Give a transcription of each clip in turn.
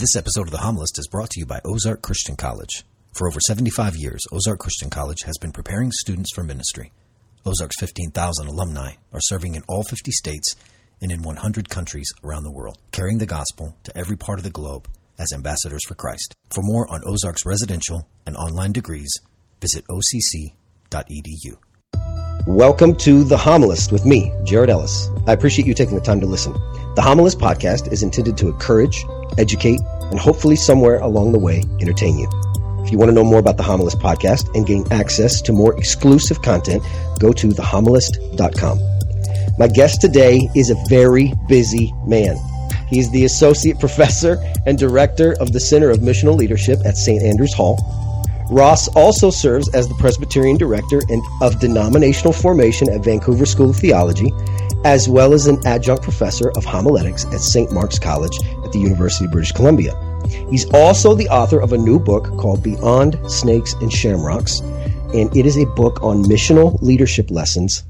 This episode of The Homilist is brought to you by Ozark Christian College. For over 75 years, Ozark Christian College has been preparing students for ministry. Ozark's 15,000 alumni are serving in all 50 states and in 100 countries around the world, carrying the gospel to every part of the globe as ambassadors for Christ. For more on Ozark's residential and online degrees, visit occ.edu. Welcome to The Homilist with me, Jared Ellis. I appreciate you taking the time to listen. The Homilist podcast is intended to encourage, educate, and hopefully somewhere along the way entertain you. If you want to know more about the Homilist podcast and gain access to more exclusive content, go to thehomilist.com. My guest today is a very busy man. He's the associate professor and director of the Center of Missional Leadership at St. Andrews Hall. Ross also serves as the Presbyterian Director of Denominational Formation at Vancouver School of Theology, as well as an adjunct professor of homiletics at St. Mark's College at the University of British Columbia. He's also the author of a new book called Beyond Snakes and Shamrocks, and it is a book on missional leadership lessons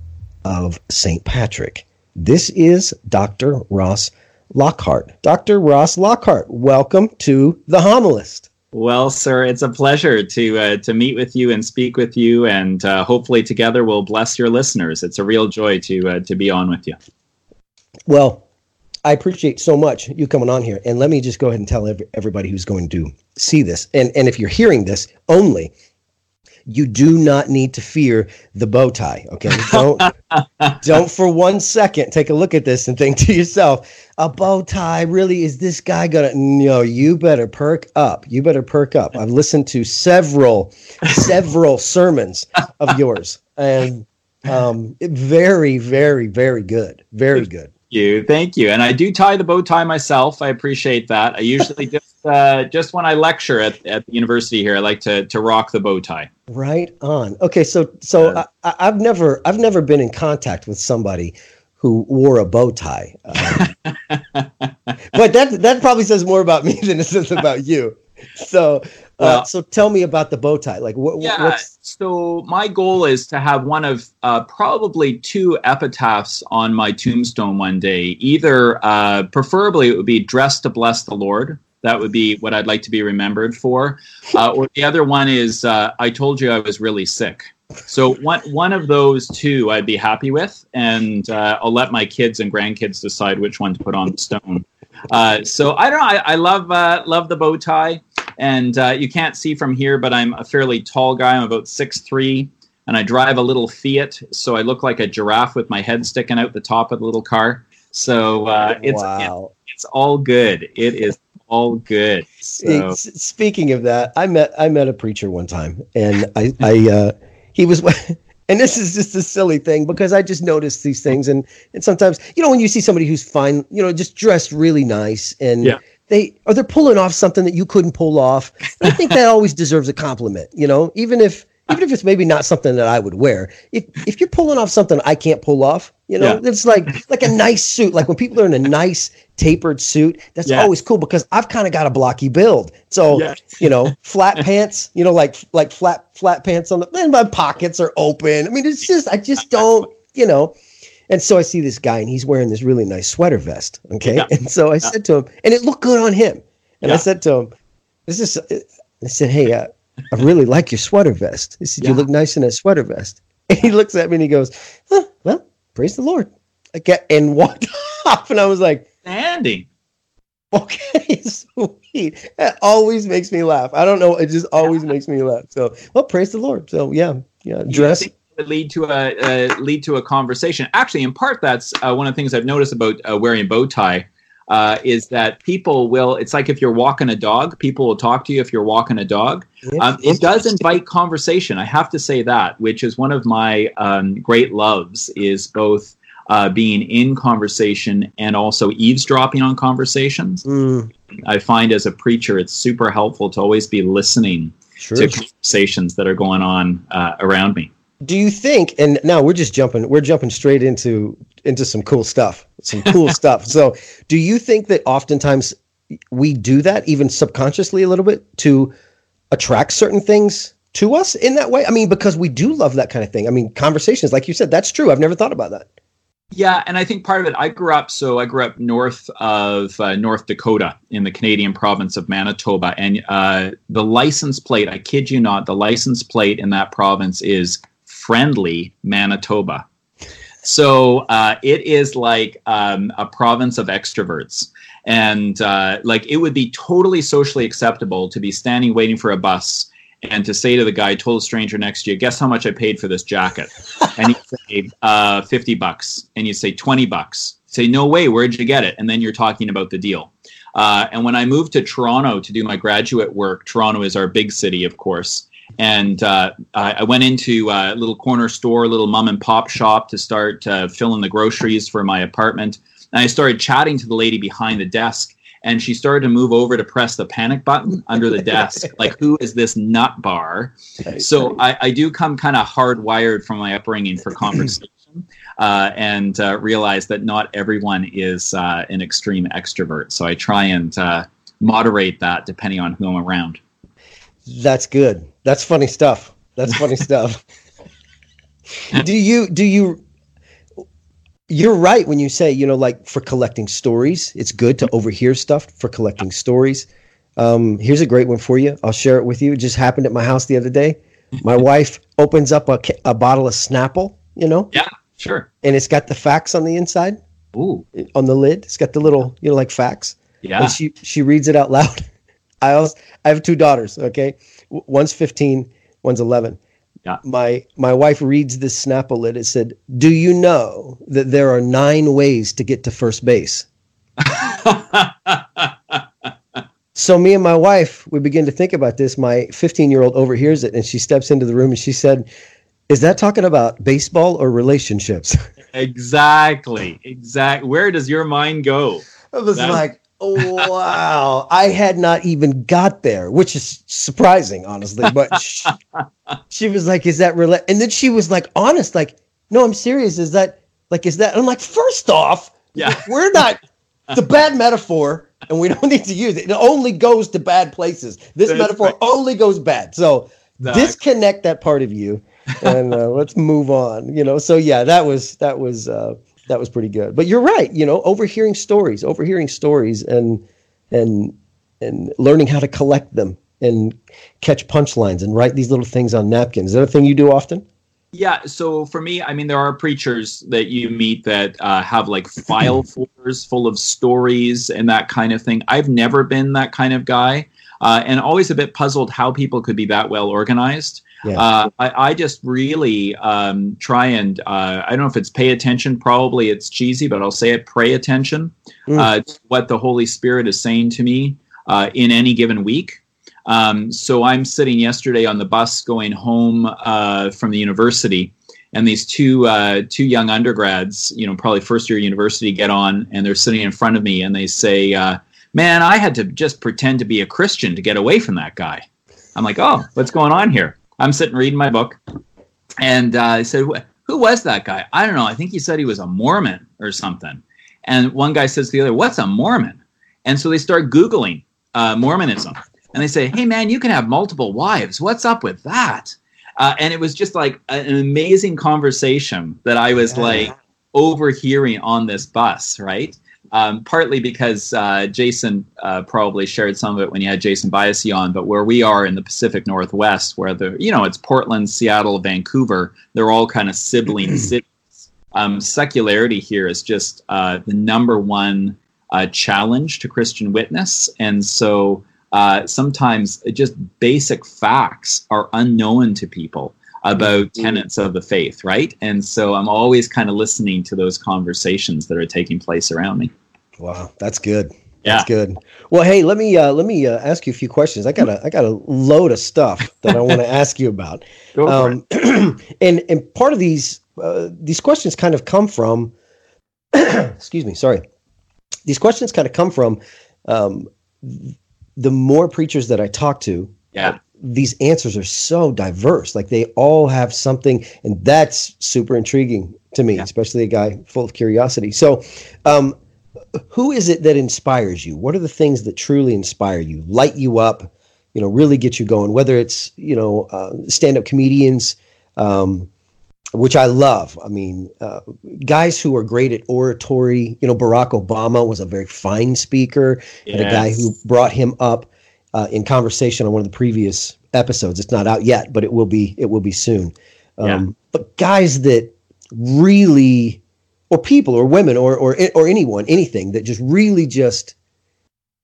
of St. Patrick. This is Dr. Ross Lockhart. Dr. Ross Lockhart, welcome to The Homilist. Well, sir, it's a pleasure to uh, to meet with you and speak with you, and uh, hopefully together we'll bless your listeners. It's a real joy to uh, to be on with you. Well, I appreciate so much you coming on here, and let me just go ahead and tell every, everybody who's going to see this, and and if you're hearing this only, you do not need to fear the bow tie. Okay, don't don't for one second take a look at this and think to yourself, a bow tie really is this guy gonna? No, you better perk up. You better perk up. I've listened to several several sermons of yours, and um, very very very good, very good you, thank you. And I do tie the bow tie myself. I appreciate that. I usually just uh, just when I lecture at, at the university here, I like to to rock the bow tie. Right on. Okay, so so uh, I, I've never I've never been in contact with somebody who wore a bow tie, but that that probably says more about me than it says about you. So well, uh, so tell me about the bow tie. Like, what? Yeah. What's... So my goal is to have one of uh, probably two epitaphs on my tombstone one day. Either, uh, preferably, it would be "Dressed to Bless the Lord." That would be what I'd like to be remembered for. Uh, or the other one is uh, "I told you I was really sick." So one one of those two I'd be happy with, and uh, I'll let my kids and grandkids decide which one to put on the stone. so I don't know. I, I love love the bow tie. And uh, you can't see from here, but I'm a fairly tall guy. I'm about six three, and I drive a little Fiat, so I look like a giraffe with my head sticking out the top of the little car. So uh, it's wow. it, it's all good. It is all good. So. Speaking of that, I met I met a preacher one time, and I I uh, he was. and this is just a silly thing because I just notice these things, and and sometimes you know when you see somebody who's fine, you know, just dressed really nice, and yeah they or they're pulling off something that you couldn't pull off. I think that always deserves a compliment, you know, even if even if it's maybe not something that I would wear. If if you're pulling off something I can't pull off, you know, yeah. it's like like a nice suit. Like when people are in a nice tapered suit, that's yeah. always cool because I've kind of got a blocky build. So yeah. you know, flat pants, you know, like like flat flat pants on the and my pockets are open. I mean, it's just I just don't, you know. And so I see this guy and he's wearing this really nice sweater vest. Okay. And so I said to him, and it looked good on him. And. I said to him, this is, I said, Hey, uh, I really like your sweater vest. He said, You look nice in that sweater vest. And he looks at me and he goes, huh, Well, praise the Lord. I get and walked off. And I was like, Andy. Okay, sweet. That always makes me laugh. I don't know. It just always makes me laugh. So, well, praise the Lord. So, yeah, yeah. Dress lead to a uh, lead to a conversation. Actually, in part, that's uh, one of the things I've noticed about uh, wearing a bow tie. Uh, is that people will? It's like if you're walking a dog, people will talk to you if you're walking a dog. Um, it does invite conversation. I have to say that, which is one of my um, great loves, is both uh, being in conversation and also eavesdropping on conversations. Mm. I find as a preacher, it's super helpful to always be listening sure. to conversations that are going on uh, around me do you think and now we're just jumping we're jumping straight into into some cool stuff some cool stuff. So do you think that oftentimes we do that even subconsciously a little bit to attract certain things to us in that way? I mean because we do love that kind of thing. I mean conversations like you said that's true. I've never thought about that. Yeah, and I think part of it, I grew up, so I grew up north of uh, North Dakota in the Canadian province of Manitoba. And uh, the license plate, I kid you not, the license plate in that province is friendly Manitoba. So uh, it is like um, a province of extroverts. And uh, like it would be totally socially acceptable to be standing waiting for a bus and to say to the guy, total stranger next to you, guess how much I paid for this jacket? and you say, uh, 50 bucks. And you say, 20 bucks. Say, no way, where'd you get it? And then you're talking about the deal. Uh, and when I moved to Toronto to do my graduate work, Toronto is our big city, of course. And uh, I went into a little corner store, a little mom and pop shop to start uh, filling the groceries for my apartment. And I started chatting to the lady behind the desk and she started to move over to press the panic button under the desk. like, who is this nut bar? So I, I do come kind of hardwired from my upbringing for conversation. Uh, and uh, realize that not everyone is uh, an extreme extrovert. So I try and uh, moderate that depending on who I'm around. That's good. That's funny stuff. That's funny stuff. do you do you you're right when you say, you know, like for collecting stories, it's good to overhear stuff for collecting stories. Um, here's a great one for you. I'll share it with you. It just happened at my house the other day. My wife opens up a, a bottle of Snapple, you know? Yeah, sure. And it's got the facts on the inside. Ooh. On the lid. It's got the little, you know, like facts. Yeah. And she, she reads it out loud. I also, I have two daughters, okay? One's 15, one's 11 yeah. My my wife reads this Snapple lid. It said, "Do you know that there are nine ways to get to first base?" so me and my wife, we begin to think about this. My 15 year old overhears it, and she steps into the room and she said, "Is that talking about baseball or relationships?" exactly. Exactly. Where does your mind go? I was That's- like, wow. I had not even got there, which is surprising, honestly. But she, she was like, Is that real? And then she was like, honest, like, No, I'm serious. Is that like, is that? I'm like, First off, yeah, we're not, it's a bad metaphor and we don't need to use it. It only goes to bad places. This That's metaphor right. only goes bad. So exactly. disconnect that part of you and uh, let's move on, you know? So yeah, that was, that was, uh, that was pretty good. But you're right, you know, overhearing stories, overhearing stories, and and and learning how to collect them and catch punchlines and write these little things on napkins. Is that a thing you do often? Yeah. So for me, I mean, there are preachers that you meet that uh, have like file folders full of stories and that kind of thing. I've never been that kind of guy, uh, and always a bit puzzled how people could be that well organized. Yeah. Uh, I, I, just really um, try and uh, I don't know if it's pay attention. Probably it's cheesy, but I'll say it: pray attention mm. uh, to what the Holy Spirit is saying to me uh, in any given week. Um, so I'm sitting yesterday on the bus going home uh, from the university, and these two uh, two young undergrads, you know, probably first year university, get on, and they're sitting in front of me, and they say, "Man, I had to just pretend to be a Christian to get away from that guy." I'm like, "Oh, what's going on here?" I'm sitting reading my book, and uh, I said, "Who was that guy?" I don't know. I think he said he was a Mormon or something. And one guy says to the other, "What's a Mormon?" And so they start googling uh, Mormonism, and they say, "Hey, man, you can have multiple wives. What's up with that?" Uh, and it was just like an amazing conversation that I was yeah. like overhearing on this bus, right? Um, partly because uh, Jason uh, probably shared some of it when you had Jason Byassee on, but where we are in the Pacific Northwest, where the you know it's Portland, Seattle, Vancouver, they're all kind of sibling cities. Um, secularity here is just uh, the number one uh, challenge to Christian witness, and so uh, sometimes just basic facts are unknown to people about mm-hmm. tenets of the faith, right? And so I'm always kind of listening to those conversations that are taking place around me. Wow, that's good. Yeah. That's good. Well, hey, let me uh, let me uh, ask you a few questions. I got a I got a load of stuff that I want to ask you about. Um, and and part of these uh, these questions kind of come from excuse me, sorry. These questions kind of come from um, the more preachers that I talk to. Yeah these answers are so diverse. Like they all have something, and that's super intriguing to me, yeah. especially a guy full of curiosity. So, um, who is it that inspires you? What are the things that truly inspire you, light you up, you know, really get you going? Whether it's you know uh, stand-up comedians, um, which I love. I mean, uh, guys who are great at oratory. You know, Barack Obama was a very fine speaker, yes. and a guy who brought him up uh, in conversation on one of the previous episodes. It's not out yet, but it will be. It will be soon. Um, yeah. But guys that really, or people, or women, or or or anyone, anything that just really just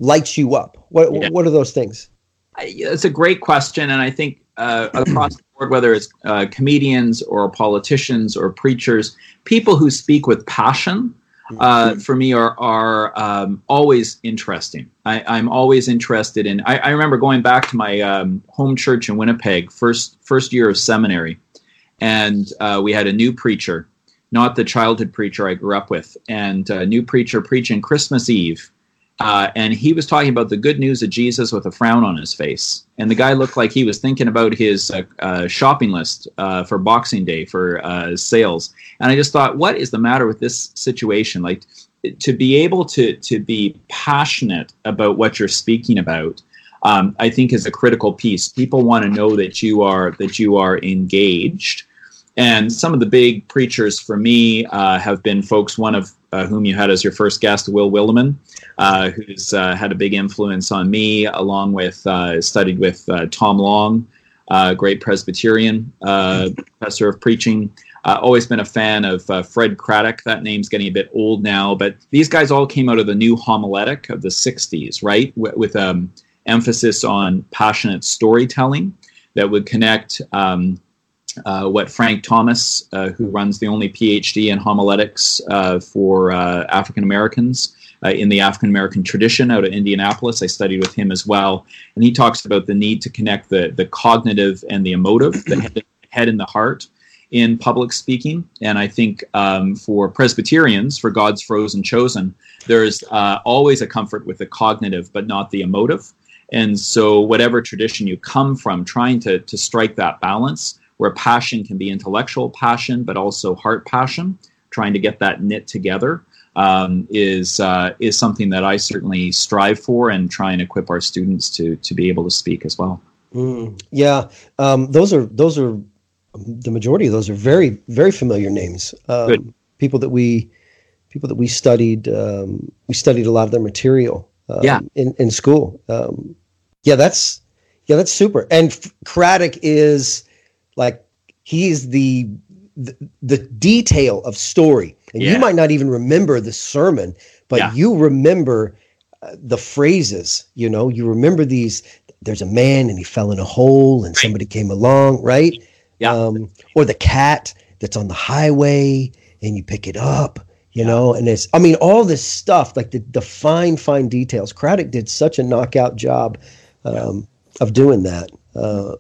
lights you up. What yeah. what are those things? It's a great question, and I think uh, across the board, whether it's uh, comedians or politicians or preachers, people who speak with passion, uh, mm-hmm. for me are are um, always interesting. I, am always interested in. I, I, remember going back to my um, home church in Winnipeg, first first year of seminary, and uh, we had a new preacher, not the childhood preacher I grew up with, and a new preacher preaching Christmas Eve uh, and he was talking about the good news of Jesus with a frown on his face. And the guy looked like he was thinking about his uh, uh, shopping list uh, for Boxing Day for uh, sales. And I just thought, what is the matter with this situation? Like, to be able to to be passionate about what you're speaking about, um, I think is a critical piece. People want to know that you are that you are engaged. And some of the big preachers for me uh, have been folks. One of uh, whom you had as your first guest, Will Willimon, uh, who's uh, had a big influence on me, along with uh, studied with uh, Tom Long, great Presbyterian professor of preaching. always been a fan of Fred Craddock. That name's getting a bit old now, but these guys all came out of the new homiletic of the 60s, right? W- with um, emphasis on passionate storytelling that would connect um, uh, what Frank Thomas, uh, who runs the only PhD in homiletics uh, for uh, African Americans uh, in the African American tradition out of Indianapolis. I studied with him as well. And he talks about the need to connect the, the cognitive and the emotive, the head, head and the heart in public speaking. And I think um, for Presbyterians, for God's frozen chosen, there's always a comfort with the cognitive, but not the emotive. And so, whatever tradition you come from, trying to, to strike that balance where passion can be intellectual passion, but also heart passion, trying to get that knit together. Um, is uh, is something that I certainly strive for and try and equip our students to to be able to speak as well. Mm, yeah, um, those are those are the majority of those are very very familiar names. Um. People that we people that we studied um, we studied a lot of their material. Um, yeah. In in school. Um, yeah, that's yeah, that's super. And Craddock is like he's the the, the detail of story and yeah. you might not even remember the sermon but yeah. you remember uh, the phrases you know you remember these there's a man and he fell in a hole and right. somebody came along right yeah um, or the cat that's on the highway and you pick it up you yeah. know and it's i mean all this stuff like the, the fine fine details craddock did such a knockout job um, of doing that uh,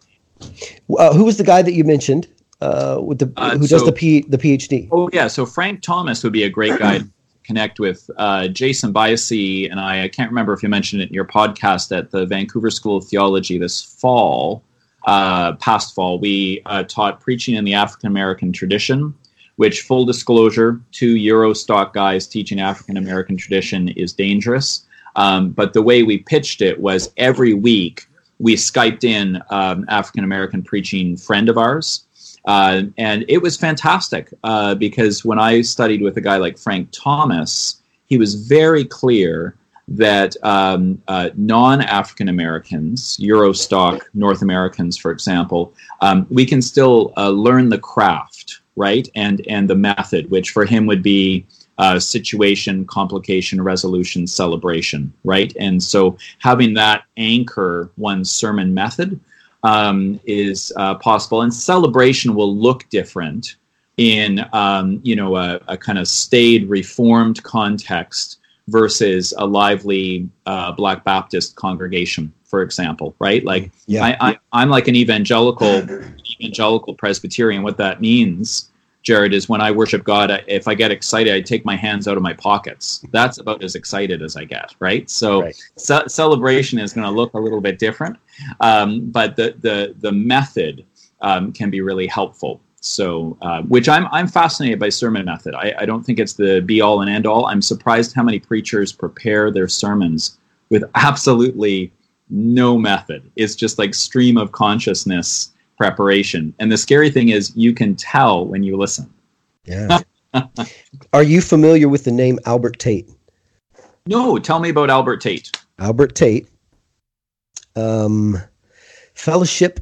uh, who was the guy that you mentioned uh, with the uh, who so, does the P, the PhD? Oh yeah, so Frank Thomas would be a great guy to connect with. Uh, Jason Byassee and I. I can't remember if you mentioned it in your podcast at the Vancouver School of Theology this fall. Uh, past fall, we uh, taught preaching in the African American tradition. Which, full disclosure, two Eurostock guys teaching African American tradition is dangerous. Um, but the way we pitched it was every week we Skyped in um, African American preaching friend of ours. Uh, and it was fantastic uh, because when I studied with a guy like Frank Thomas, he was very clear that um, uh, non African Americans, Eurostock North Americans, for example, um, we can still uh, learn the craft, right? And, and the method, which for him would be uh, situation, complication, resolution, celebration, right? And so having that anchor one's sermon method um, is uh, possible. And celebration will look different in, um, you know, a, a, kind of staid, reformed context versus a lively uh, Black Baptist congregation, for example, right? Like yeah. I, I, I'm like an evangelical, evangelical Presbyterian. What that means Jared, is when I worship God, if I get excited, I take my hands out of my pockets. That's about as excited as I get, right? So right. Ce- celebration is going to look a little bit different, um, but the the the method um, can be really helpful. So, uh, which I'm I'm fascinated by sermon method. I, I don't think it's the be all and end all. I'm surprised how many preachers prepare their sermons with absolutely no method. It's just like stream of consciousness preparation. And the scary thing is, you can tell when you listen. Yeah. Are you familiar with the name Albert Tate? No, tell me about Albert Tate. Albert Tate, um, Fellowship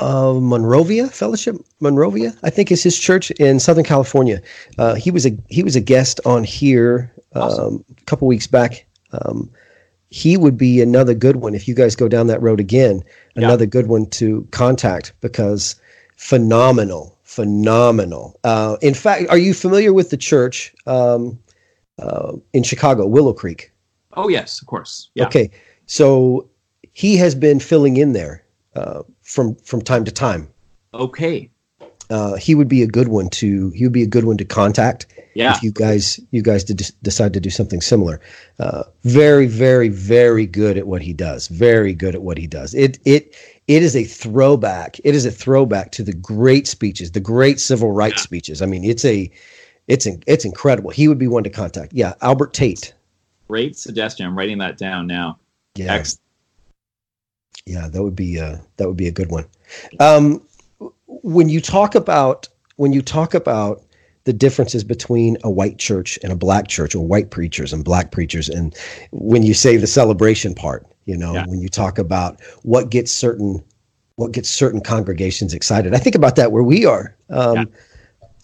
of Monrovia, Fellowship Monrovia, I think is his church in Southern California. Uh, he was a he was a guest on here um, awesome. a couple weeks back. Um, he would be another good one if you guys go down that road again. Another yeah. good one to contact because phenomenal, phenomenal. Uh, in fact, are you familiar with the church um, uh, in Chicago, Willow Creek? Oh yes, of course. Yeah. Okay, so he has been filling in there uh, from from time to time. Okay. Uh, he would be a good one to he would be a good one to contact yeah. if you guys you guys did decide to do something similar. Uh, very very very good at what he does. Very good at what he does. It it it is a throwback. It is a throwback to the great speeches, the great civil rights yeah. speeches. I mean, it's a it's it's incredible. He would be one to contact. Yeah, Albert Tate. Great suggestion. I'm writing that down now. Yeah. Excellent. Yeah, that would be uh, that would be a good one. Um, when you talk about when you talk about the differences between a white church and a black church, or white preachers and black preachers, and when you say the celebration part, you know, yeah. when you talk about what gets certain what gets certain congregations excited, I think about that where we are. Um, yeah.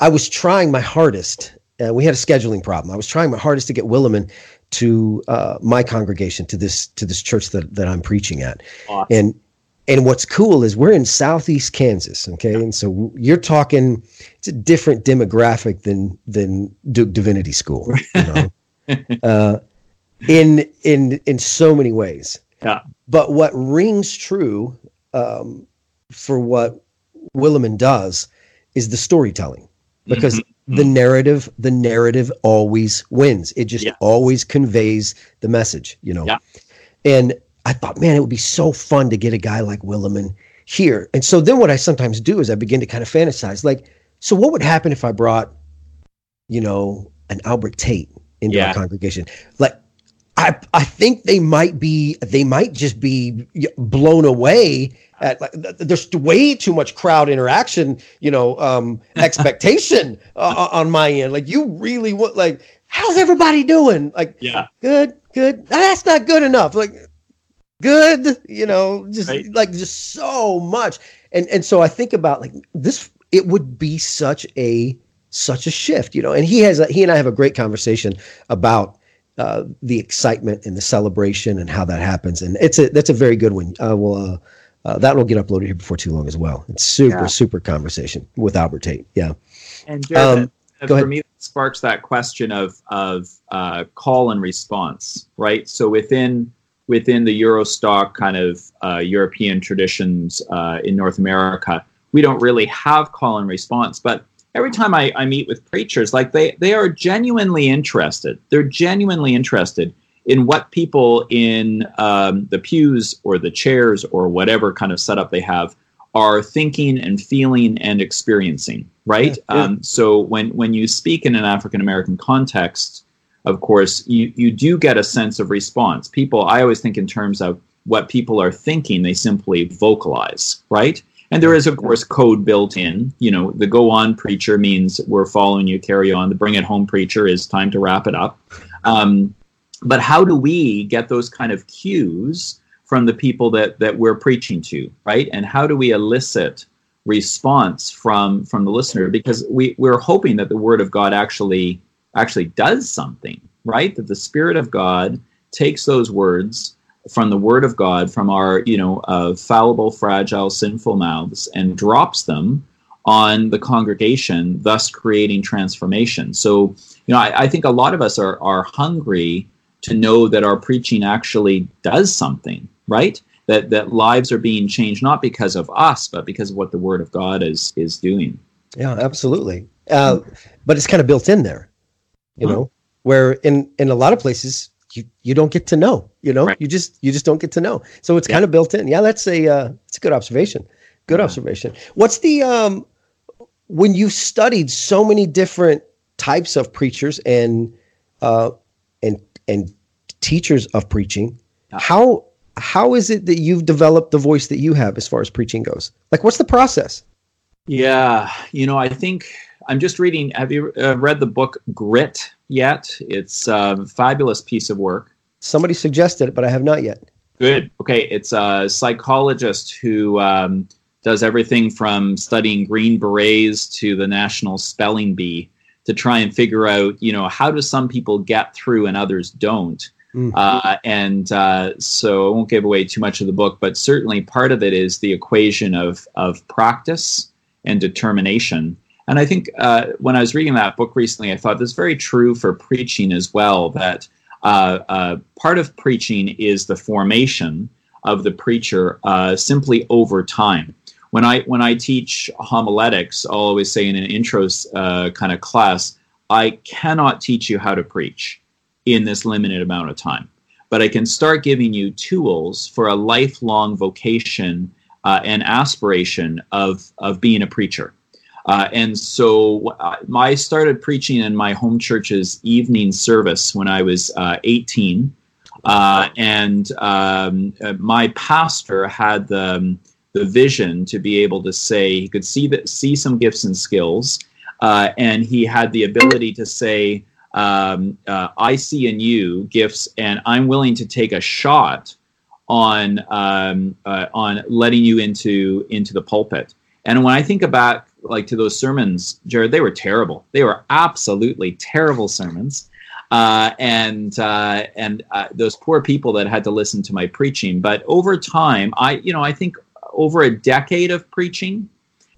I was trying my hardest. Uh, we had a scheduling problem. I was trying my hardest to get Willimon to uh, my congregation to this to this church that, that I'm preaching at. Awesome. And and what's cool is we're in southeast Kansas, okay? And so you're talking it's a different demographic than than Duke Divinity School, you know. uh, in in in so many ways. Yeah. But what rings true um, for what Willimon does is the storytelling because mm-hmm the mm-hmm. narrative the narrative always wins it just yeah. always conveys the message you know yeah. and i thought man it would be so fun to get a guy like willimon here. And so then what i sometimes do is i begin to kind of fantasize like so what would happen if i brought you know an albert tate into yeah. our congregation? Like I, I think they might be they might just be blown away at like there's way too much crowd interaction you know um expectation uh, on my end. Like you really want like how's everybody doing? Like yeah. good good. That's not good enough. Like good you know just right. like just so much and and so i think about like this it would be such a such a shift you know and he has a, he and i have a great conversation about uh, the excitement and the celebration and how that happens. And it's a that's a very good one. Uh, well, uh, uh, that will get uploaded here before too long as well. It's super yeah. super conversation with Albert Tate. Yeah. And Jared, um, for ahead. me, sparks that question of of uh, call and response, right? So within within the Eurostock kind of uh, European traditions in North America, we don't really have call and response, but every time I, I meet with preachers, like they, they are genuinely interested. They're genuinely interested in what people in um, the pews or the chairs or whatever kind of setup they have are thinking and feeling and experiencing, right? Yeah, yeah. Um, so when when you speak in an African American context, of course, you you do get a sense of response. People, I always think in terms of what people are thinking, they simply vocalize, right? And there is, of course, code built in. You know, the go on preacher means we're following you, carry on. The bring it home preacher is time to wrap it up. Um, but how do we get those kind of cues from the people that that we're preaching to, right? And how do we elicit response from from the listener? Because we we're hoping that the Word of God actually actually does something, right? That the Spirit of God takes those words from the word of God, from our, you know, uh, fallible, fragile, sinful mouths, and drops them on the congregation, thus creating transformation. So, you know, I, I think a lot of us are, are hungry to know that our preaching actually does something, right? That, that lives are being changed not because of us, but because of what the Word of God is is doing. Yeah, absolutely. Uh, but it's kind of built in there, you huh. know, where in in a lot of places you you don't get to know you know right. you just you just don't get to know so it's yeah. kind of built in yeah that's a uh, it's a good observation good yeah. observation what's the um when you studied so many different types of preachers and uh and and teachers of preaching yeah. how how is it that you've developed the voice that you have as far as preaching goes? Like, what's the process? Yeah, you know, I think I'm just reading. Have you uh, read the book Grit yet? It's a fabulous piece of work. Somebody suggested it, but I have not yet. Good. Okay, it's a psychologist who um, does everything from studying Green Berets to the National Spelling Bee to try and figure out, you know, how do some people get through and others don't. Mm. Uh, and uh, so I won't give away too much of the book, but certainly part of it is the equation of of practice and determination. And I think uh, when I was reading that book recently, I thought this is very true for preaching as well. That uh, uh, part of preaching is the formation of the preacher uh, simply over time. When I when I teach homiletics, I'll always say in an intro kind of class, I cannot teach you how to preach in this limited amount of time. But I can start giving you tools for a lifelong vocation uh, and aspiration of, of being a preacher. Uh, and so uh, I started preaching in my home church's evening service when I was uh, 18. Uh, and um, uh, my pastor had the, um, the vision to be able to say he could see that see some gifts and skills, and he had the ability to say, um, uh, I see in you gifts, and I'm willing to take a shot on um, uh, on letting you into into the pulpit. And when I think about like to those sermons, Jared, they were terrible. They were absolutely terrible sermons. Uh, and uh, and uh, those poor people that had to listen to my preaching. But over time, I you know I think over a decade of preaching,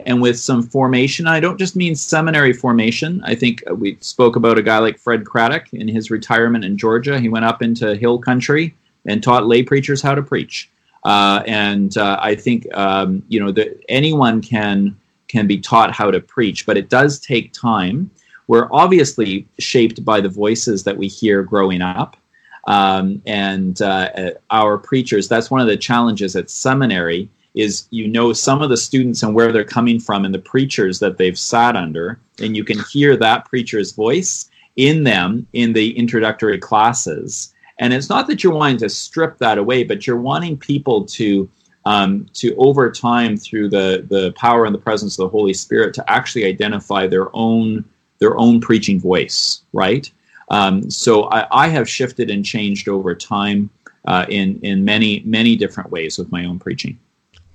and with some formation. I don't just mean seminary formation. I think we spoke about a guy like Fred Craddock in his retirement in Georgia. He went up into hill country and taught lay preachers how to preach. Uh, and uh, I think um, you know that anyone can can be taught how to preach, but it does take time. We're obviously shaped by the voices that we hear growing up. Um, and uh, our preachers, that's one of the challenges at seminary is you know some of the students and where they're coming from and the preachers that they've sat under and you can hear that preacher's voice in them in the introductory classes and it's not that you're wanting to strip that away but you're wanting people to um, to over time through the the power and the presence of the holy spirit to actually identify their own their own preaching voice right um, so I, I, have shifted and changed over time uh, in in many many different ways with my own preaching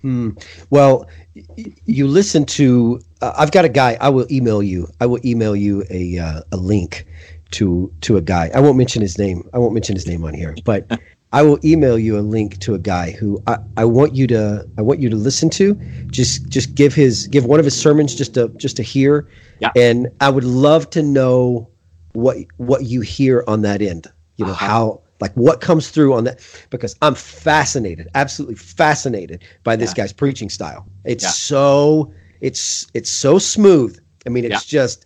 Hmm. Well, you listen to. Uh, I've got a guy. I will email you. I will email you a uh, a link to to a guy. I won't mention his name. I won't mention his name on here, but I will email you a link to a guy who I, I want you to I want you to listen to. Just just give his give one of his sermons just to just to hear. Yeah. And I would love to know what what you hear on that end. You know uh-huh. how like what comes through on that because i'm fascinated absolutely fascinated by this yeah. guy's preaching style it's yeah. so it's it's so smooth i mean it's yeah. just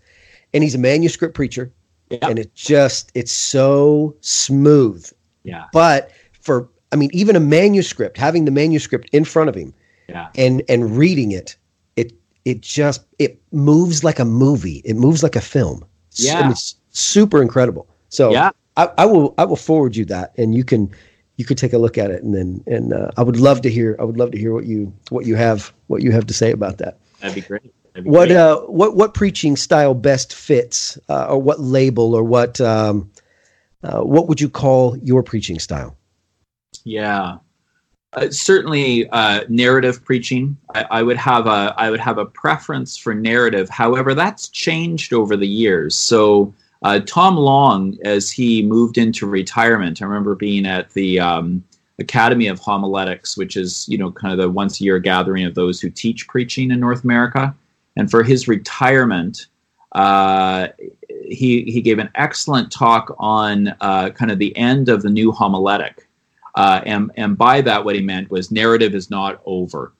and he's a manuscript preacher and it just it's so smooth yeah. But for i mean even a manuscript having the manuscript in front of him yeah. and and reading it it it just it moves like a movie. It moves like a film. Yeah I mean, it's super incredible. So yeah. I, I, will I will forward you that, and you can you could take a look at it, and then and uh, I would love to hear I would love to hear what you what you have what you have to say about that. That'd be great. That'd be what great. uh what what preaching style best fits, uh, or what label, or what um, uh, what would you call your preaching style? Yeah, uh, certainly uh, narrative preaching. I, I, would have a I would have a preference for narrative. However, that's changed over the years. So uh, Tom Long, as he moved into retirement, I remember being at the um, Academy of Homiletics, which is you know kind of the once a year gathering of those who teach preaching in North America. And for his retirement, uh, he he gave an excellent talk on uh, kind of the end of the new homiletic, uh, and and by that what he meant was narrative is not over,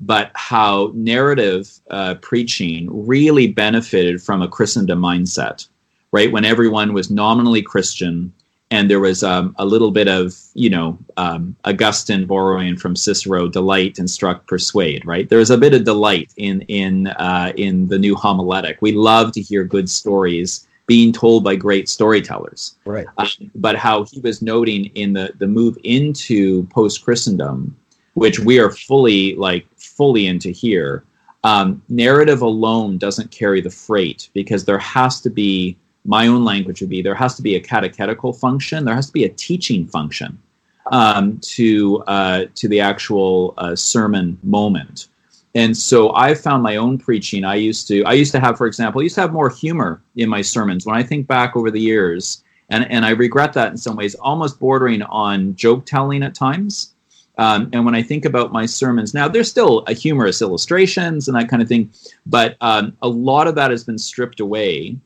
but how narrative uh, preaching really benefited from a Christendom mindset right? When everyone was nominally Christian and there was um, a little bit of, you know, um, Augustine borrowing from Cicero, delight, instruct, persuade, right? There was a bit of delight in in uh, in the new homiletic. We love to hear good stories being told by great storytellers. Right. Um, but how he was noting in the the move into post Christendom, which we are fully like fully into here. Um, narrative alone doesn't carry the freight because there has to be my own language would be there has to be a catechetical function, there has to be a teaching function um, to uh, to the actual uh, sermon moment. And so I found my own preaching. I used to I used to have, for example, I used to have more humor in my sermons. When I think back over the years, and and I regret that in some ways, almost bordering on joke telling at times. Um, and when I think about my sermons now, there's still a humorous illustrations and that kind of thing, but um, a lot of that has been stripped away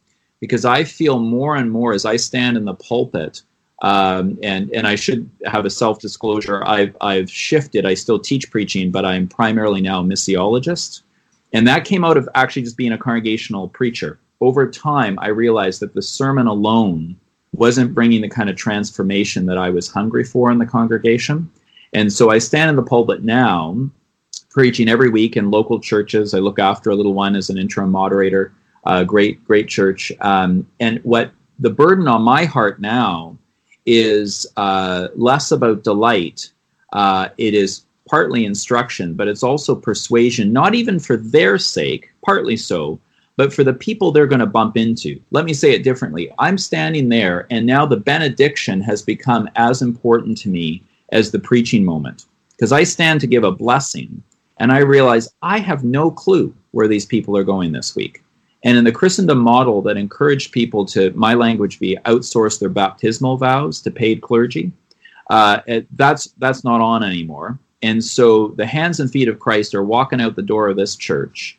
because I feel more and more as I stand in the pulpit um, and and I should have a self disclosure. I've I've shifted. I still teach preaching, but I'm primarily now a missiologist, and that came out of actually just being a congregational preacher. Over time, I realized that the sermon alone wasn't bringing the kind of transformation that I was hungry for in the congregation, and so I stand in the pulpit now, preaching every week in local churches. I look after a little one as an interim moderator. Uh, great great church, um, and what the burden on my heart now is uh, less about delight. Uh, it is partly instruction, but it's also persuasion, not even for their sake, partly so, but for the people they're going to bump into. Let me say it differently. I'm standing there, and now the benediction has become as important to me as the preaching moment because I stand to give a blessing, and I realize I have no clue where these people are going this week. And in the Christendom model that encouraged people to, my language be, outsource their baptismal vows to paid clergy, uh, it, that's that's not on anymore. And so the hands and feet of Christ are walking out the door of this church,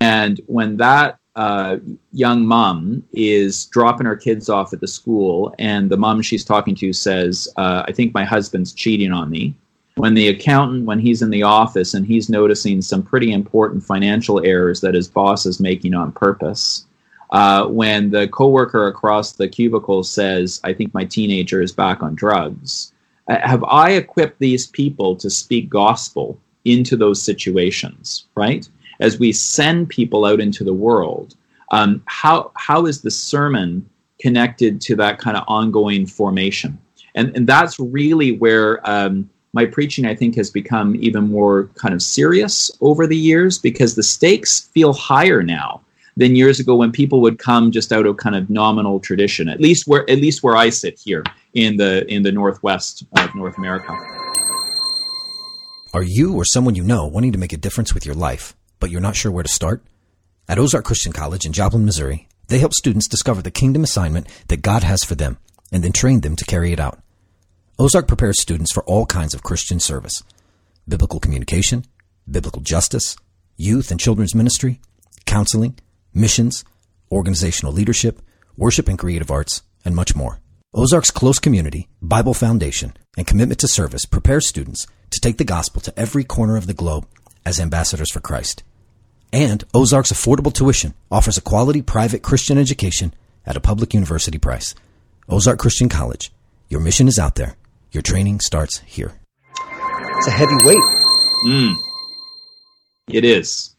and when that uh, young mom is dropping her kids off at the school, and the mom she's talking to says, uh, "I think my husband's cheating on me," when the accountant when he's in the office and he's noticing some pretty important financial errors that his boss is making on purpose uh, when the coworker across the cubicle says i think my teenager is back on drugs uh, have i equipped these people to speak gospel into those situations right? As we send people out into the world um, how how is the sermon connected to that kind of ongoing formation? And and that's really where um, my preaching, I think, has become even more kind of serious over the years because the stakes feel higher now than years ago when people would come just out of kind of nominal tradition. At least where at least where I sit here in the in the northwest of North America. Are you or someone you know wanting to make a difference with your life, but you're not sure where to start? At Ozark Christian College in Joplin, Missouri, they help students discover the kingdom assignment that God has for them and then train them to carry it out. Ozark prepares students for all kinds of Christian service biblical communication, biblical justice, youth and children's ministry, counseling, missions, organizational leadership, worship and creative arts, and much more. Ozark's close community, Bible foundation, and commitment to service prepares students to take the gospel to every corner of the globe as ambassadors for Christ. And Ozark's affordable tuition offers a quality private Christian education at a public university price. Ozark Christian College. Your mission is out there your training starts here. It's a heavy weight. Mm. It is.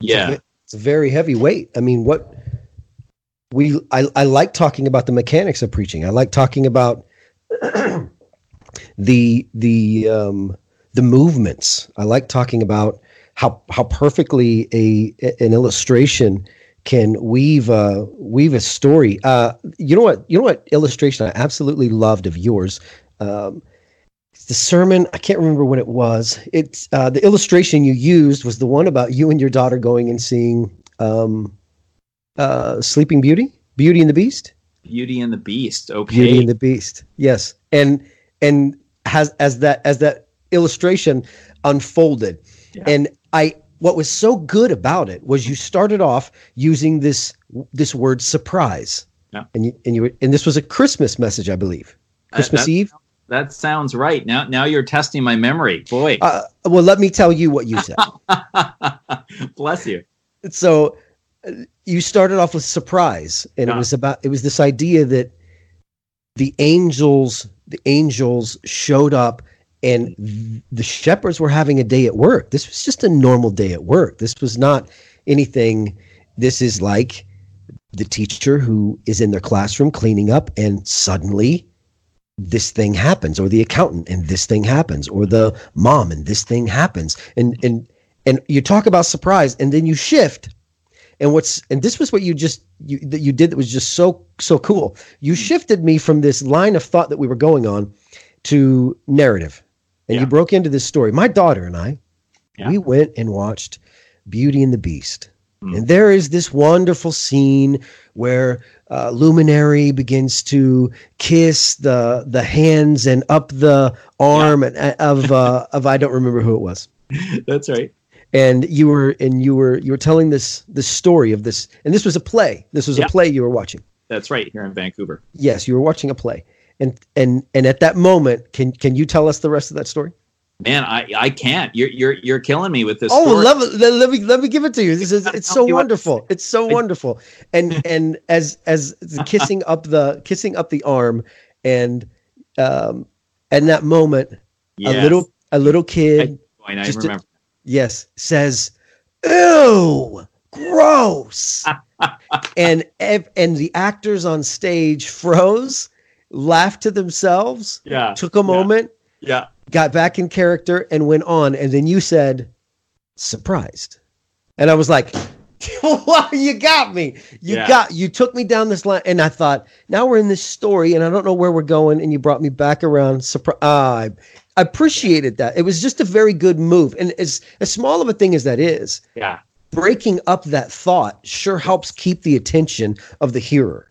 Yeah. It's a, it's a very heavy weight. I mean, what we I, I like talking about the mechanics of preaching. I like talking about the the um the movements. I like talking about how how perfectly a an illustration can weave a weave a story. Uh, you know what? You know what illustration I absolutely loved of yours um, the sermon i can't remember when it was. It's uh, the illustration you used was the one about you and your daughter going and seeing um, uh, sleeping beauty beauty and the beast. Beauty and the beast okay. Beauty and the beast yes. And and has as that as that illustration unfolded. Yeah. and i what was so good about it was you started off using this this word surprise. Yeah. and you and you and this was a christmas message i believe. Christmas uh, eve that sounds right. Now, now you're testing my memory, boy. Uh, well, let me tell you what you said. Bless you. So, uh, you started off with surprise, and yeah. it was about it was this idea that the angels, the angels showed up, and the shepherds were having a day at work. This was just a normal day at work. This was not anything. This is like the teacher who is in their classroom cleaning up and suddenly this thing happens or the accountant and this thing happens or the mom and this thing happens. And and and you talk about surprise and then you shift. And what's and this was what you just you that you did that was just so so cool. You shifted me from this line of thought that we were going on to narrative. And Yeah. you broke into this story. My daughter and i Yeah. we went and watched beauty and the beast Mm. and there is this wonderful scene where uh, Lumière begins to kiss the the hands and up the arm and, uh, of uh, of I don't remember who it was. That's right. And you were and you were you were telling this this story of this and this was a play. This was Yeah. a play you were watching. That's right here in Vancouver. Yes, you were watching a play. And and and at that moment, can can you tell us the rest of that story? Man, I, I can't. You're you're you're killing me with this. Oh, story. let me, let, me let me give it to you. This is it's so Tell me what- wonderful. It's so wonderful. And and as as kissing up the kissing up the arm and um and that moment Yes. a little a little kid I, I just a- yes says ew gross and and the actors on stage froze laughed to themselves yeah. took a yeah, moment Yeah. Got back in character and went on and then you said surprised. And i was like wow you got me. You Yeah. got you took me down this line. And i thought now we're in this story and i don't know where we're going and you brought me back around. Surprise ah, i appreciated that. It was just a very good move. And as as small of a thing as that is Yeah. breaking up that thought sure helps keep the attention of the hearer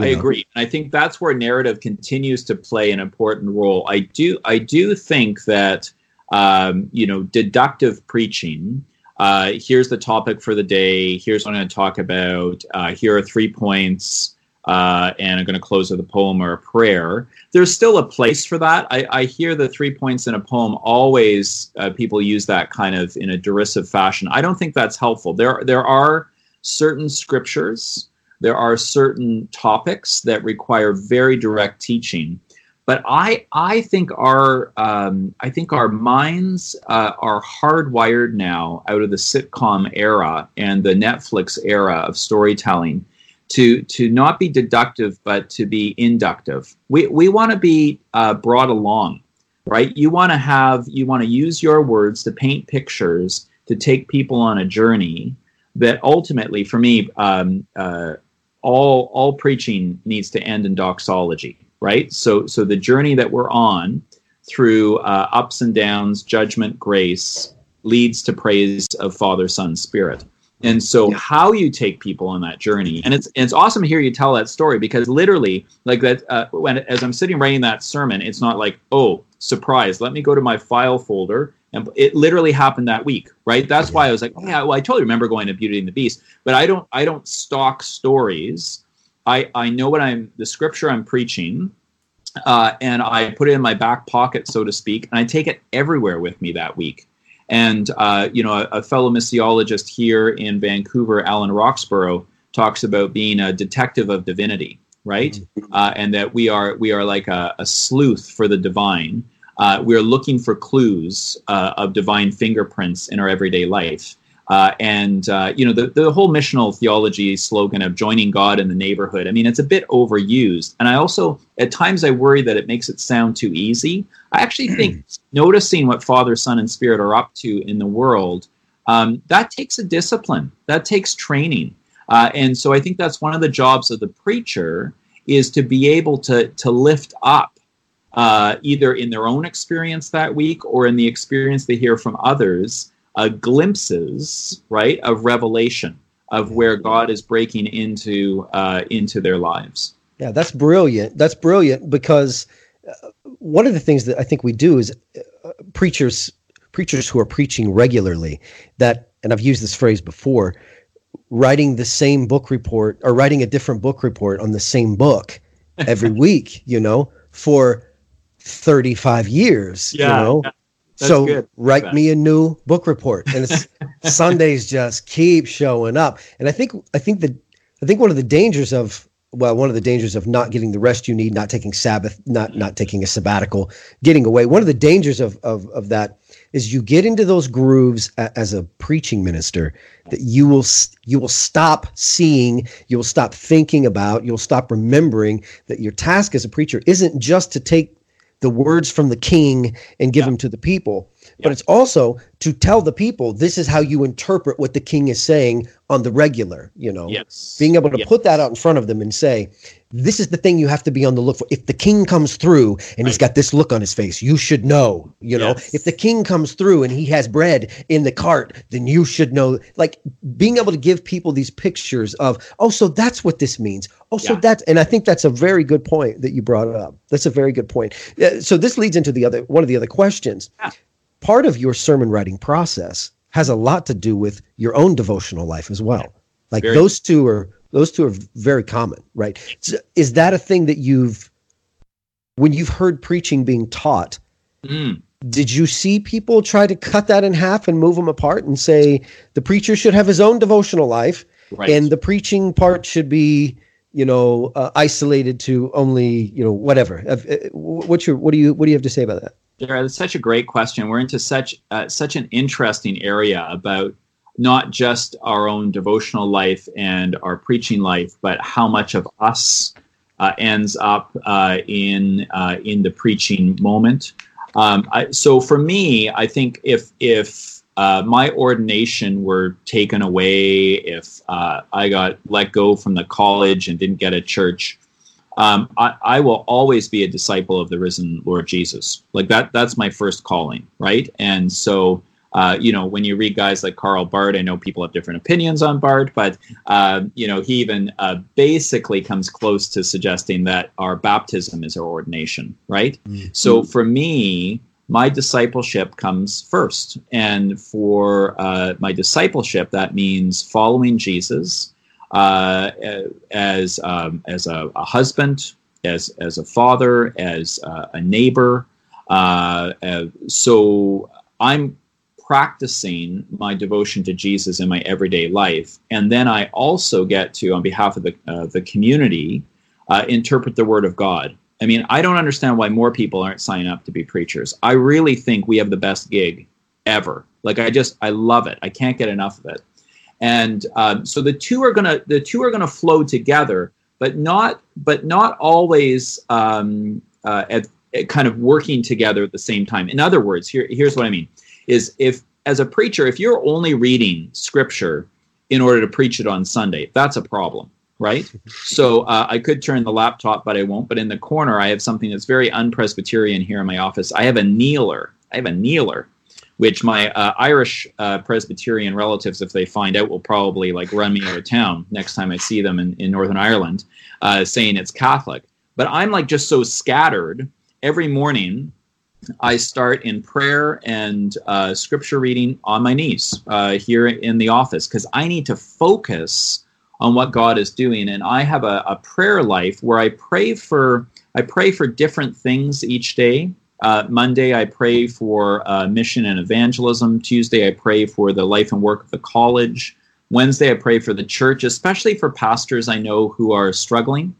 I know? agree. And I think that's where narrative continues to play an important role. I do I do think that um, you know deductive preaching. Uh, here's the topic for the day. Here's what I'm going to talk about. Uh, here are three points, uh, and I'm going to close with a poem or a prayer. There's still a place for that. I, I hear the three points in a poem. Always uh, people use that kind of in a derisive fashion. I don't think that's helpful. There there are certain scriptures there are certain topics that require very direct teaching but i i think our um, i think our minds uh, are hardwired now out of the sitcom era and the netflix era of storytelling to to not be deductive but to be inductive. We we want to be uh, brought along right? You want to have you want to use your words to paint pictures to take people on a journey that ultimately for me um, uh, all all preaching needs to end in doxology right? So so the journey that we're on through uh, ups and downs judgment grace leads to praise of father son spirit. And so how you take people on that journey and it's it's awesome to hear you tell that story because literally like that uh, when as i'm sitting writing that sermon it's not like oh surprise let me go to my file folder and it literally happened that week right? That's why i was like oh yeah well i totally remember going to beauty and the beast but i don't i don't stock stories. I i know what i'm the scripture i'm preaching uh, and i put it in my back pocket so to speak and i take it everywhere with me that week. And uh, you know a, a fellow missiologist here in vancouver alan roxburgh talks about being a detective of divinity right? Uh, and that we are we are like a, a sleuth for the divine uh, we're looking for clues uh, of divine fingerprints in our everyday life. Uh, and uh, you know the, the whole missional theology slogan of joining god in the neighborhood i mean it's a bit overused. And i also at times i worry that it makes it sound too easy. I actually think noticing what father son and spirit are up to in the world um, that takes a discipline that takes training. Uh, and so i think that's one of the jobs of the preacher is to be able to to lift up uh, either in their own experience that week or in the experience they hear from others uh, glimpses right of revelation of where god is breaking into uh, into their lives Yeah, that's brilliant. That's brilliant because uh, one of the things that I think we do is uh, preachers preachers who are preaching regularly that and I've used this phrase before writing the same book report or writing a different book report on the same book every week, you know, for 35 years, you know. yeah. That's so good. write me a new book report and it's Sundays just keep showing up. And I think I think that I think one of the dangers of well, one of the dangers of not getting the rest you need, not taking Sabbath, not not taking a sabbatical, getting away. One of the dangers of of of that is you get into those grooves a, as a preaching minister that you will you will stop seeing, you'll stop thinking about, you'll stop remembering that your task as a preacher isn't just to take the words from the king and give yeah. them to the people but it's also to tell the people this is how you interpret what the king is saying on the regular you know? Yes. Being able to yes. put that out in front of them and say this is the thing you have to be on the look for. If the king comes through and right. he's got this look on his face you should know you know? Yes. if the king comes through and he has bread in the cart then you should know like being able to give people these pictures of oh so that's what this means. Oh so yeah. that's and i think that's a very good point that you brought up. That's a very good point. Uh, so this leads into the other one of the other questions. Yeah part of your sermon writing process has a lot to do with your own devotional life as well. Like very those two are those two are very common, right? So is that a thing that you've when you've heard preaching being taught? Mm. Did you see people try to cut that in half and move them apart and say the preacher should have his own devotional life right. and the preaching part should be, you know, uh, isolated to only, you know, whatever? Uh, what's your what do you what do you have to say about that? Yeah, that's such a great question. We're into such uh, such an interesting area about not just our own devotional life and our preaching life, but how much of us uh, ends up uh, in uh, in the preaching moment. Um, I, so for me, I think if if uh, my ordination were taken away, if uh, I got let go from the college and didn't get a church, um, I, I, will always be a disciple of the risen Lord Jesus. Like that, that's my first calling, right? And so, uh, you know, when you read guys like Karl Barth, I know people have different opinions on Barth, but uh, you know, he even uh, basically comes close to suggesting that our baptism is our ordination, right? Mm-hmm. So for me, my discipleship comes first, and for uh, my discipleship, that means following Jesus uh, as um, as a, a, husband, as as a father, as uh, a neighbor. Uh, uh, so I'm practicing my devotion to Jesus in my everyday life, and then I also get to, on behalf of the uh, the community, uh, interpret the Word of God. I mean, I don't understand why more people aren't signing up to be preachers. I really think we have the best gig ever. Like I just, I love it. I can't get enough of it and um, so the two are gonna the two are gonna flow together, but not but not always um, uh, at, at kind of working together at the same time. In other words, here here's what I mean: is if as a preacher, if you're only reading scripture in order to preach it on Sunday, that's a problem right? So uh, I could turn the laptop, but I won't. But in the corner, I have something that's very unpresbyterian here in my office. I have a kneeler. I have a kneeler which my uh, Irish uh, Presbyterian relatives, if they find out, will probably like run me out of town next time I see them in, in Northern Ireland, uh, saying it's Catholic. But I'm like just so scattered. Every morning, I start in prayer and uh, scripture reading on my knees uh, here in the office because I need to focus on what God is doing. And I have a, a prayer life where I pray for I pray for different things each day. Uh, Monday, I pray for uh, mission and evangelism. Tuesday, I pray for the life and work of the college. Wednesday, I pray for the church, especially for pastors I know who are struggling.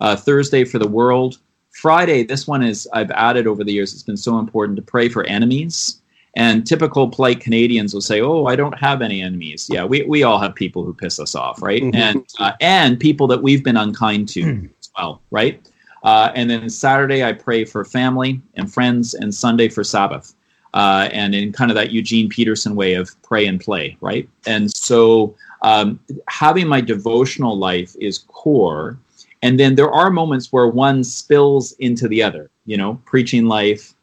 Uh, Thursday, for the world. Friday, this one is I've added over the years. It's been so important to pray for enemies. And typical polite Canadians will say, "Oh, I don't have any enemies." Yeah, we, we all have people who piss us off, right? Mm-hmm. And uh, and people that we've been unkind to mm. as well, right? Uh, and then Saturday, I pray for family and friends, and Sunday for Sabbath. Uh, and in kind of that Eugene Peterson way of pray and play, right? And so um, having my devotional life is core. And then there are moments where one spills into the other, you know, preaching life,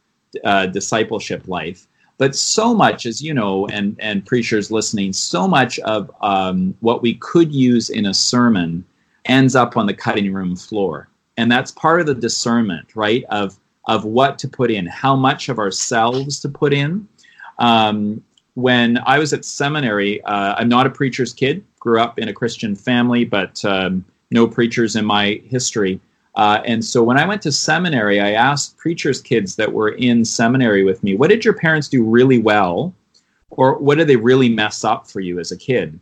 uh, discipleship life. But so much, as you know, and, and preachers listening, so much of um, what we could use in a sermon ends up on the cutting room floor and that's part of the discernment right of of what to put in how much of ourselves to put in. Um, when i was at seminary uh, i'm not a preacher's kid grew up in a christian family but um, no preachers in my history. Uh, and so when i went to seminary i asked preachers kids that were in seminary with me what did your parents do really well? Or what did they really mess up for you as a kid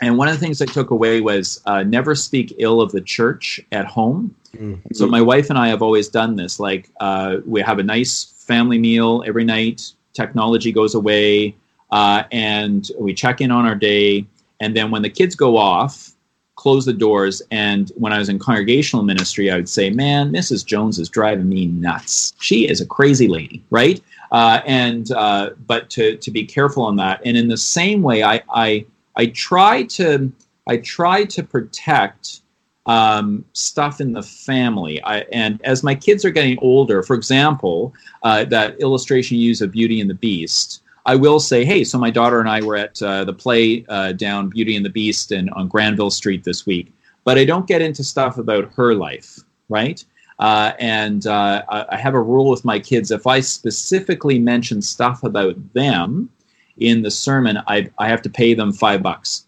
and one of the things I took away was uh, never speak ill of the church at home. Mm-hmm. So my wife and I have always done this. Like uh, we have a nice family meal every night. technology goes away, uh, and we check in on our day. And then when the kids go off, close the doors. And when I was in congregational ministry, I would say, "Man, Mrs. Jones is driving me nuts. She is a crazy lady, right?" Uh, and uh, but to to be careful on that. And in the same way, I I I try to I try to protect um, stuff in the family. I, and as my kids are getting older, for example, uh, that illustration you use of Beauty and the Beast. I will say, hey, so my daughter and I were at uh, the play uh, down Beauty and the Beast and on Granville Street this week, but I don't get into stuff about her life, right? Uh, and uh, I have a rule with my kids: if I specifically mention stuff about them in the sermon, I, I have to pay them five bucks.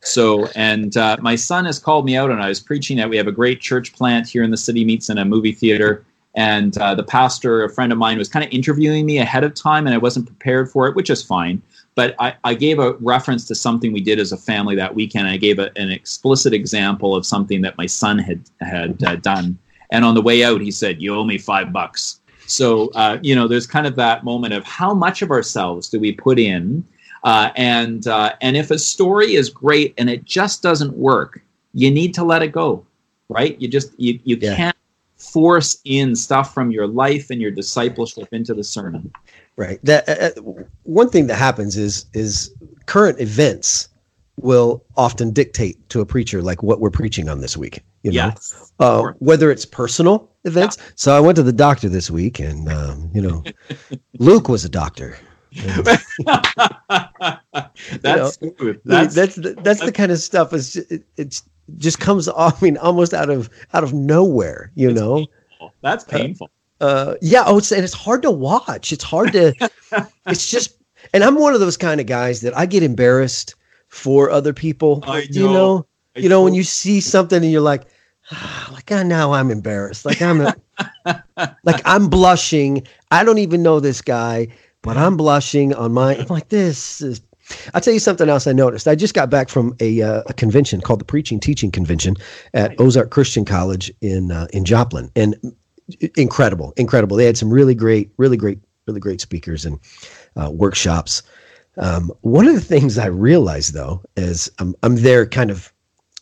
So, and uh, my son has called me out, and I was preaching that we have a great church plant here in the city meets in a movie theater and uh, the pastor, a friend of mine, was kind of interviewing me ahead of time, and I wasn't prepared for it, which is fine. But I, I gave a reference to something we did as a family that weekend. I gave a, an explicit example of something that my son had had uh, done, and on the way out, he said, "You owe me five bucks." So uh, you know, there's kind of that moment of how much of ourselves do we put in, uh, and uh, and if a story is great and it just doesn't work, you need to let it go, right? You just you you yeah. can't force in stuff from your life and your discipleship into the sermon. Right. That uh, uh, one thing that happens is is current events will often dictate to a preacher like what we're preaching on this week. You know, yes, uh, whether it's personal events. Yeah. So I went to the doctor this week, and um, you know, Luke was a doctor. that's you know, that's that's the, that's, that's the kind of stuff. Is it, it's just comes off. I mean, almost out of out of nowhere. You it's know, painful. that's uh, painful. Uh, uh, yeah. Oh, it's and it's hard to watch. It's hard to. it's just, and I'm one of those kind of guys that I get embarrassed for other people. I. You know, I you know when you see something and you're like, ah, like oh, now I'm embarrassed. Like I'm, a, like I'm blushing. I don't even know this guy, but I'm blushing on my. I'm like this is I'll tell you something else I noticed. I just got back from a, uh, a convention called the Preaching Teaching Convention at Ozark Christian College in uh, in Joplin, and incredible, incredible. They had some really great, really great, really great speakers and uh, workshops. Um, one of the things I realized though is I'm I'm there kind of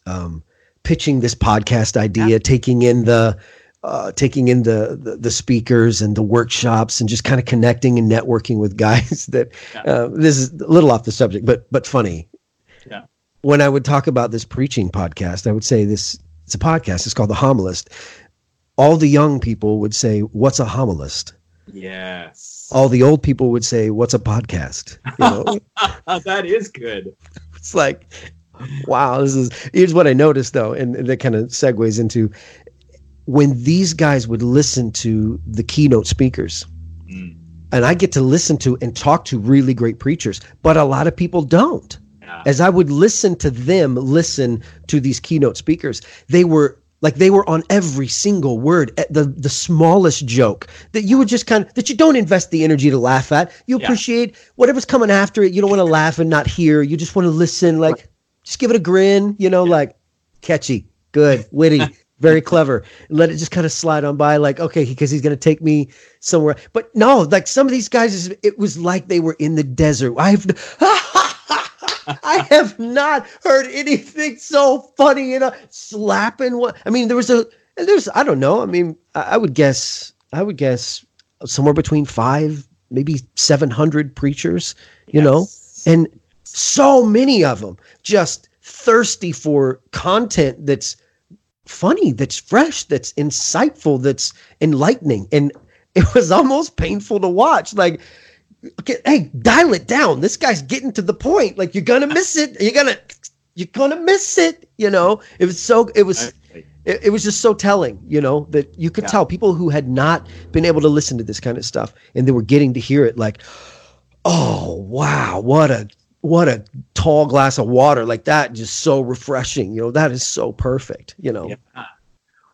um, pitching this podcast idea, yeah. taking in the uh, taking in the, the, the speakers and the workshops and just kind of connecting and networking with guys that yeah. uh, this is a little off the subject but but funny yeah when i would talk about this preaching podcast i would say this it's a podcast it's called the homilist all the young people would say what's a homilist yes all the old people would say what's a podcast you know? that is good it's like wow this is here's what i noticed though and that kind of segues into when these guys would listen to the keynote speakers, mm. and I get to listen to and talk to really great preachers, but a lot of people don't. Yeah. As I would listen to them listen to these keynote speakers, they were like they were on every single word eh, the the smallest joke that you would just kind of that you don't invest the energy to laugh at you appreciate yeah. whatever's coming after it you don't want to laugh and not hear you just want to listen like just give it a grin you know yeah. like catchy good witty very clever. Let it just kind of slide on by, like okay, because he's going to take me somewhere. But no, like some of these guys, it was like they were in the desert. I've I have not heard anything so funny. You know, slapping what? I mean, there was a there's I don't know. I mean, I, I would guess I would guess somewhere between five, maybe seven hundred preachers. You yes. know, and so many of them just thirsty for content that's funny, that's fresh, that's insightful, that's enlightening. And it was almost painful to watch. Like, okay, hey, dial it down. This guy's getting to the point. Like, you're gonna miss it. You're gonna you're gonna miss it. You know, it was so it was it, it was just so telling, you know, that you could yeah. tell people who had not been able to listen to this kind of stuff and they were getting to hear it like, oh wow, what a what a tall glass of water like that just so refreshing you know that is so perfect you know yeah.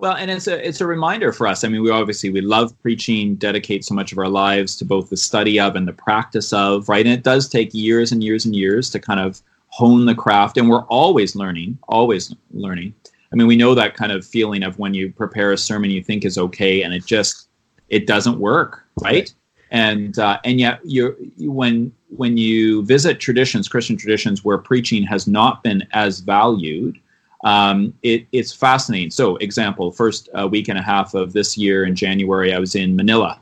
Well and it's a it's a reminder for us. I mean we obviously we love preaching dedicate so much of our lives to both the study of and the practice of right? And it does take years and years and years to kind of hone the craft and we're always learning always learning. I mean we know that kind of feeling of when you prepare a sermon you think is okay and it just it doesn't work right, and uh, and yet you when when you visit traditions, Christian traditions where preaching has not been as valued, um, it, it's fascinating. So, example, first uh, week and a half of this year in January, I was in Manila,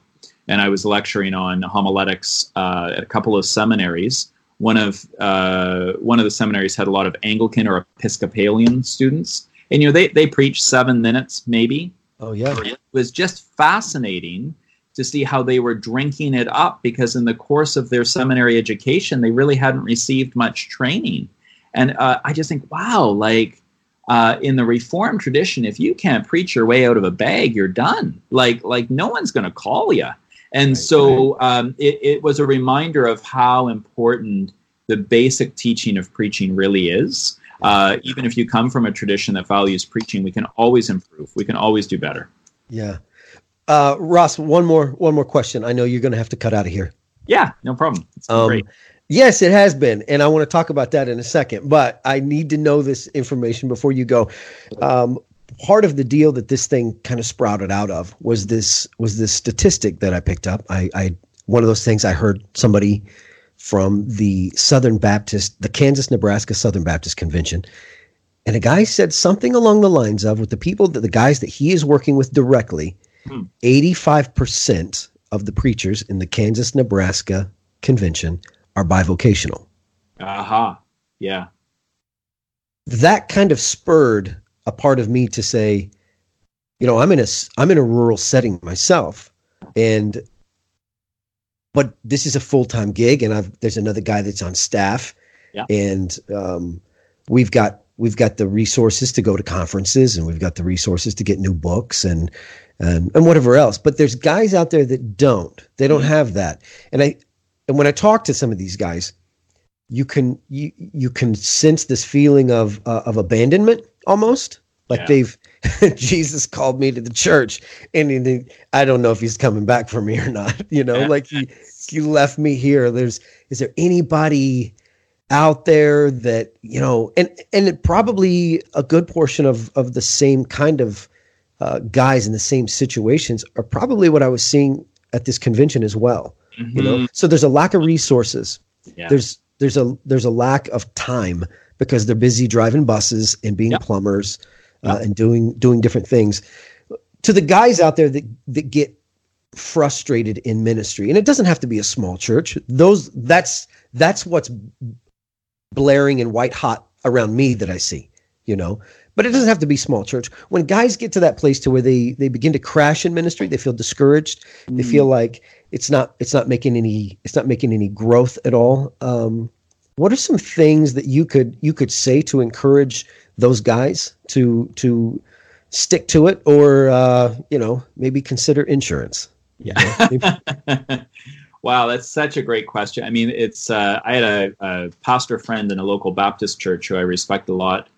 and I was lecturing on homiletics uh, at a couple of seminaries. One of uh, one of the seminaries had a lot of Anglican or Episcopalian students, and you know they they preach seven minutes maybe. Oh yeah, it was just fascinating to see how they were drinking it up because in the course of their seminary education they really hadn't received much training and uh, i just think wow like uh, in the reformed tradition if you can't preach your way out of a bag you're done like like no one's going to call you and right, so right. Um, it, it was a reminder of how important the basic teaching of preaching really is uh, even if you come from a tradition that values preaching we can always improve we can always do better yeah uh, Ross, one more one more question. I know you're going to have to cut out of here. Yeah, no problem. Um, great. Yes, it has been, and I want to talk about that in a second. But I need to know this information before you go. Um, part of the deal that this thing kind of sprouted out of was this was this statistic that I picked up. I, I one of those things I heard somebody from the Southern Baptist, the Kansas Nebraska Southern Baptist Convention, and a guy said something along the lines of, with the people that the guys that he is working with directly 85% of the preachers in the Kansas Nebraska convention are bivocational. Aha. Uh-huh. Yeah. That kind of spurred a part of me to say, you know, I'm in a I'm in a rural setting myself and but this is a full-time gig and I've there's another guy that's on staff yeah. and um, we've got we've got the resources to go to conferences and we've got the resources to get new books and and, and whatever else. But there's guys out there that don't. They don't mm-hmm. have that. And I and when I talk to some of these guys, you can you you can sense this feeling of uh, of abandonment almost. Like yeah. they've Jesus called me to the church, and he, I don't know if he's coming back for me or not. You know, like he he left me here. There's is there anybody out there that you know, and and probably a good portion of of the same kind of uh, guys in the same situations are probably what I was seeing at this convention as well. Mm-hmm. You know, mm-hmm. so there's a lack of resources. Yeah. There's there's a there's a lack of time because they're busy driving buses and being yep. plumbers uh, yep. and doing doing different things. To the guys out there that that get frustrated in ministry, and it doesn't have to be a small church. Those that's that's what's blaring and white hot around me that I see. You know, but it doesn't have to be small church. When guys get to that place to where they they begin to crash in ministry, they feel discouraged. Mm. They feel like it's not it's not making any it's not making any growth at all. Um, what are some things that you could you could say to encourage those guys to to stick to it, or uh, you know maybe consider insurance? Yeah. You know, wow, that's such a great question. I mean, it's uh, I had a, a pastor friend in a local Baptist church who I respect a lot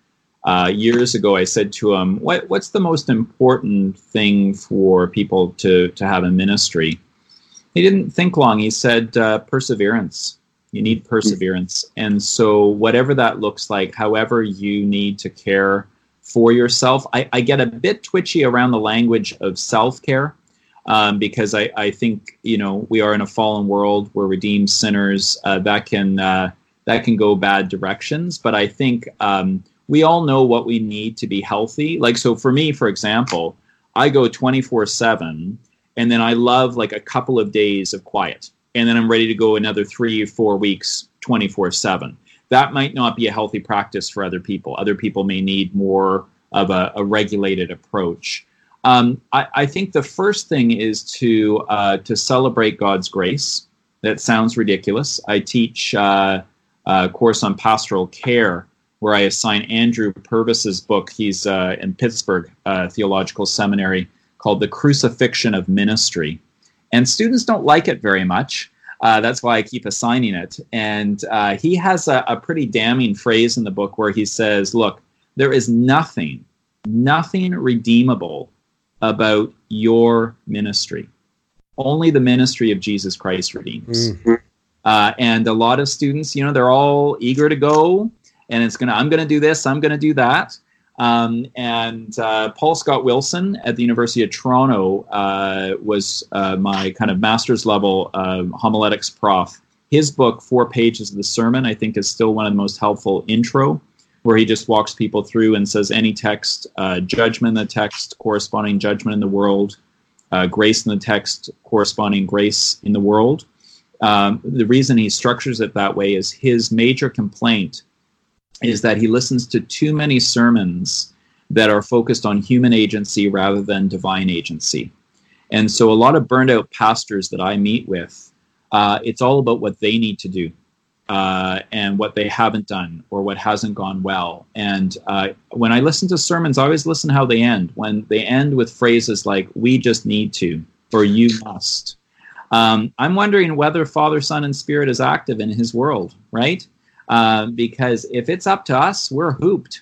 uh, years ago, I said to him, what, "What's the most important thing for people to to have a ministry?" He didn't think long. He said, uh, "Perseverance. You need perseverance." And so, whatever that looks like, however you need to care for yourself, I, I get a bit twitchy around the language of self care. Um, because I, I think you know we are in a fallen world. We're redeemed sinners. Uh, that can uh, that can go bad directions. But I think um, we all know what we need to be healthy. Like, so for me, for example, I go 24 7 and then I love like a couple of days of quiet. And then I'm ready to go another three four weeks 24 7. That might not be a healthy practice for other people. Other people may need more of a, a regulated approach. Um, I, I, think the first thing is to uh, to celebrate God's grace. That sounds ridiculous. I teach uh, a course on pastoral care where I assign Andrew Purves's book. He's uh, in Pittsburgh uh, Theological Seminary called The Crucifixion of Ministry. And students don't like it very much. Uh, that's why I keep assigning it. And uh, he has a, a pretty damning phrase in the book where he says, Look, there is nothing, nothing redeemable about your ministry. Only the ministry of Jesus Christ redeems. Mm-hmm. Uh, and a lot of students, you know, they're all eager to go and it's gonna i'm gonna do this i'm gonna do that Um, and uh, Paul Scott Wilson at the University of Toronto uh, was uh, my kind of master's level uh, homiletics prof. His book, Four Pages of the Sermon, I think is still one of the most helpful intro, where he just walks people through and says any text, uh, judgment in the text, corresponding judgment in the world, uh, grace in the text, corresponding grace in the world. Um, the reason he structures it that way is his major complaint is that he listens to too many sermons that are focused on human agency rather than divine agency. And so, a lot of burned out pastors that I meet with, uh, it's all about what they need to do uh, and what they haven't done or what hasn't gone well. And uh, when I listen to sermons, I always listen how they end. When they end with phrases like, we just need to, or you must. Um, I'm wondering whether Father, Son, and Spirit is active in his world, right? Uh, because if it's up to us, we're hooped.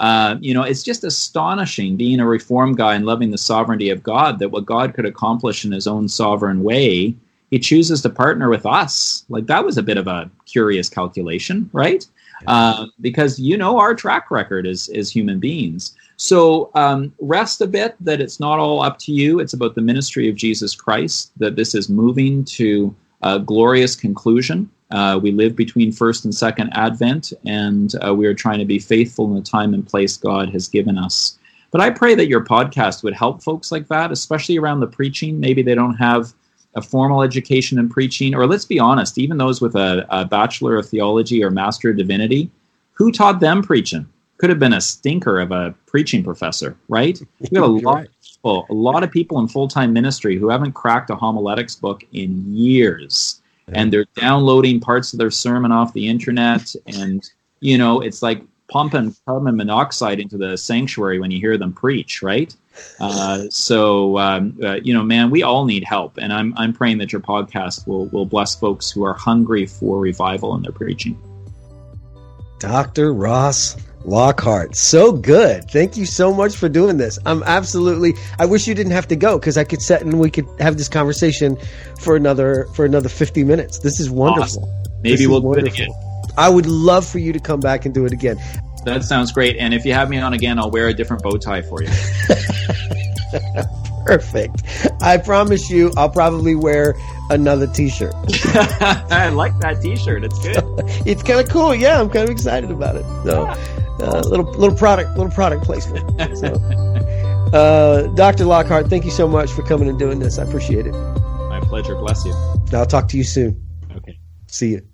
Uh, you know, it's just astonishing being a reform guy and loving the sovereignty of God that what God could accomplish in his own sovereign way, he chooses to partner with us. Like that was a bit of a curious calculation, right? Uh, because you know our track record as, as human beings. So um, rest a bit that it's not all up to you. It's about the ministry of Jesus Christ, that this is moving to a glorious conclusion. Uh, we live between first and second Advent, and uh, we are trying to be faithful in the time and place God has given us. But I pray that your podcast would help folks like that, especially around the preaching. Maybe they don't have a formal education in preaching, or let's be honest, even those with a, a Bachelor of Theology or Master of Divinity, who taught them preaching? Could have been a stinker of a preaching professor, right? We have a lot right. of people, a lot of people in full time ministry who haven't cracked a homiletics book in years and they're downloading parts of their sermon off the internet and you know it's like pumping carbon monoxide into the sanctuary when you hear them preach right? Uh, so um, uh, you know man we all need help and i'm i'm praying that your podcast will will bless folks who are hungry for revival in their preaching. Dr ross Lockhart, so good. Thank you so much for doing this. I'm absolutely. I wish you didn't have to go because I could sit and we could have this conversation for another for another 50 minutes. This is wonderful. Awesome. Maybe we'll do it again. I would love for you to come back and do it again. That sounds great. And if you have me on again, I'll wear a different bow tie for you. Perfect. I promise you, I'll probably wear another T-shirt. I like that T-shirt. It's good. it's kind of cool. Yeah, I'm kind of excited about it. So. Yeah uh, little little product little product placement. So, uh, Dr. Lockhart, thank you so much for coming and doing this. I appreciate it. My pleasure. Bless you. I'll talk to you soon. Okay. See you.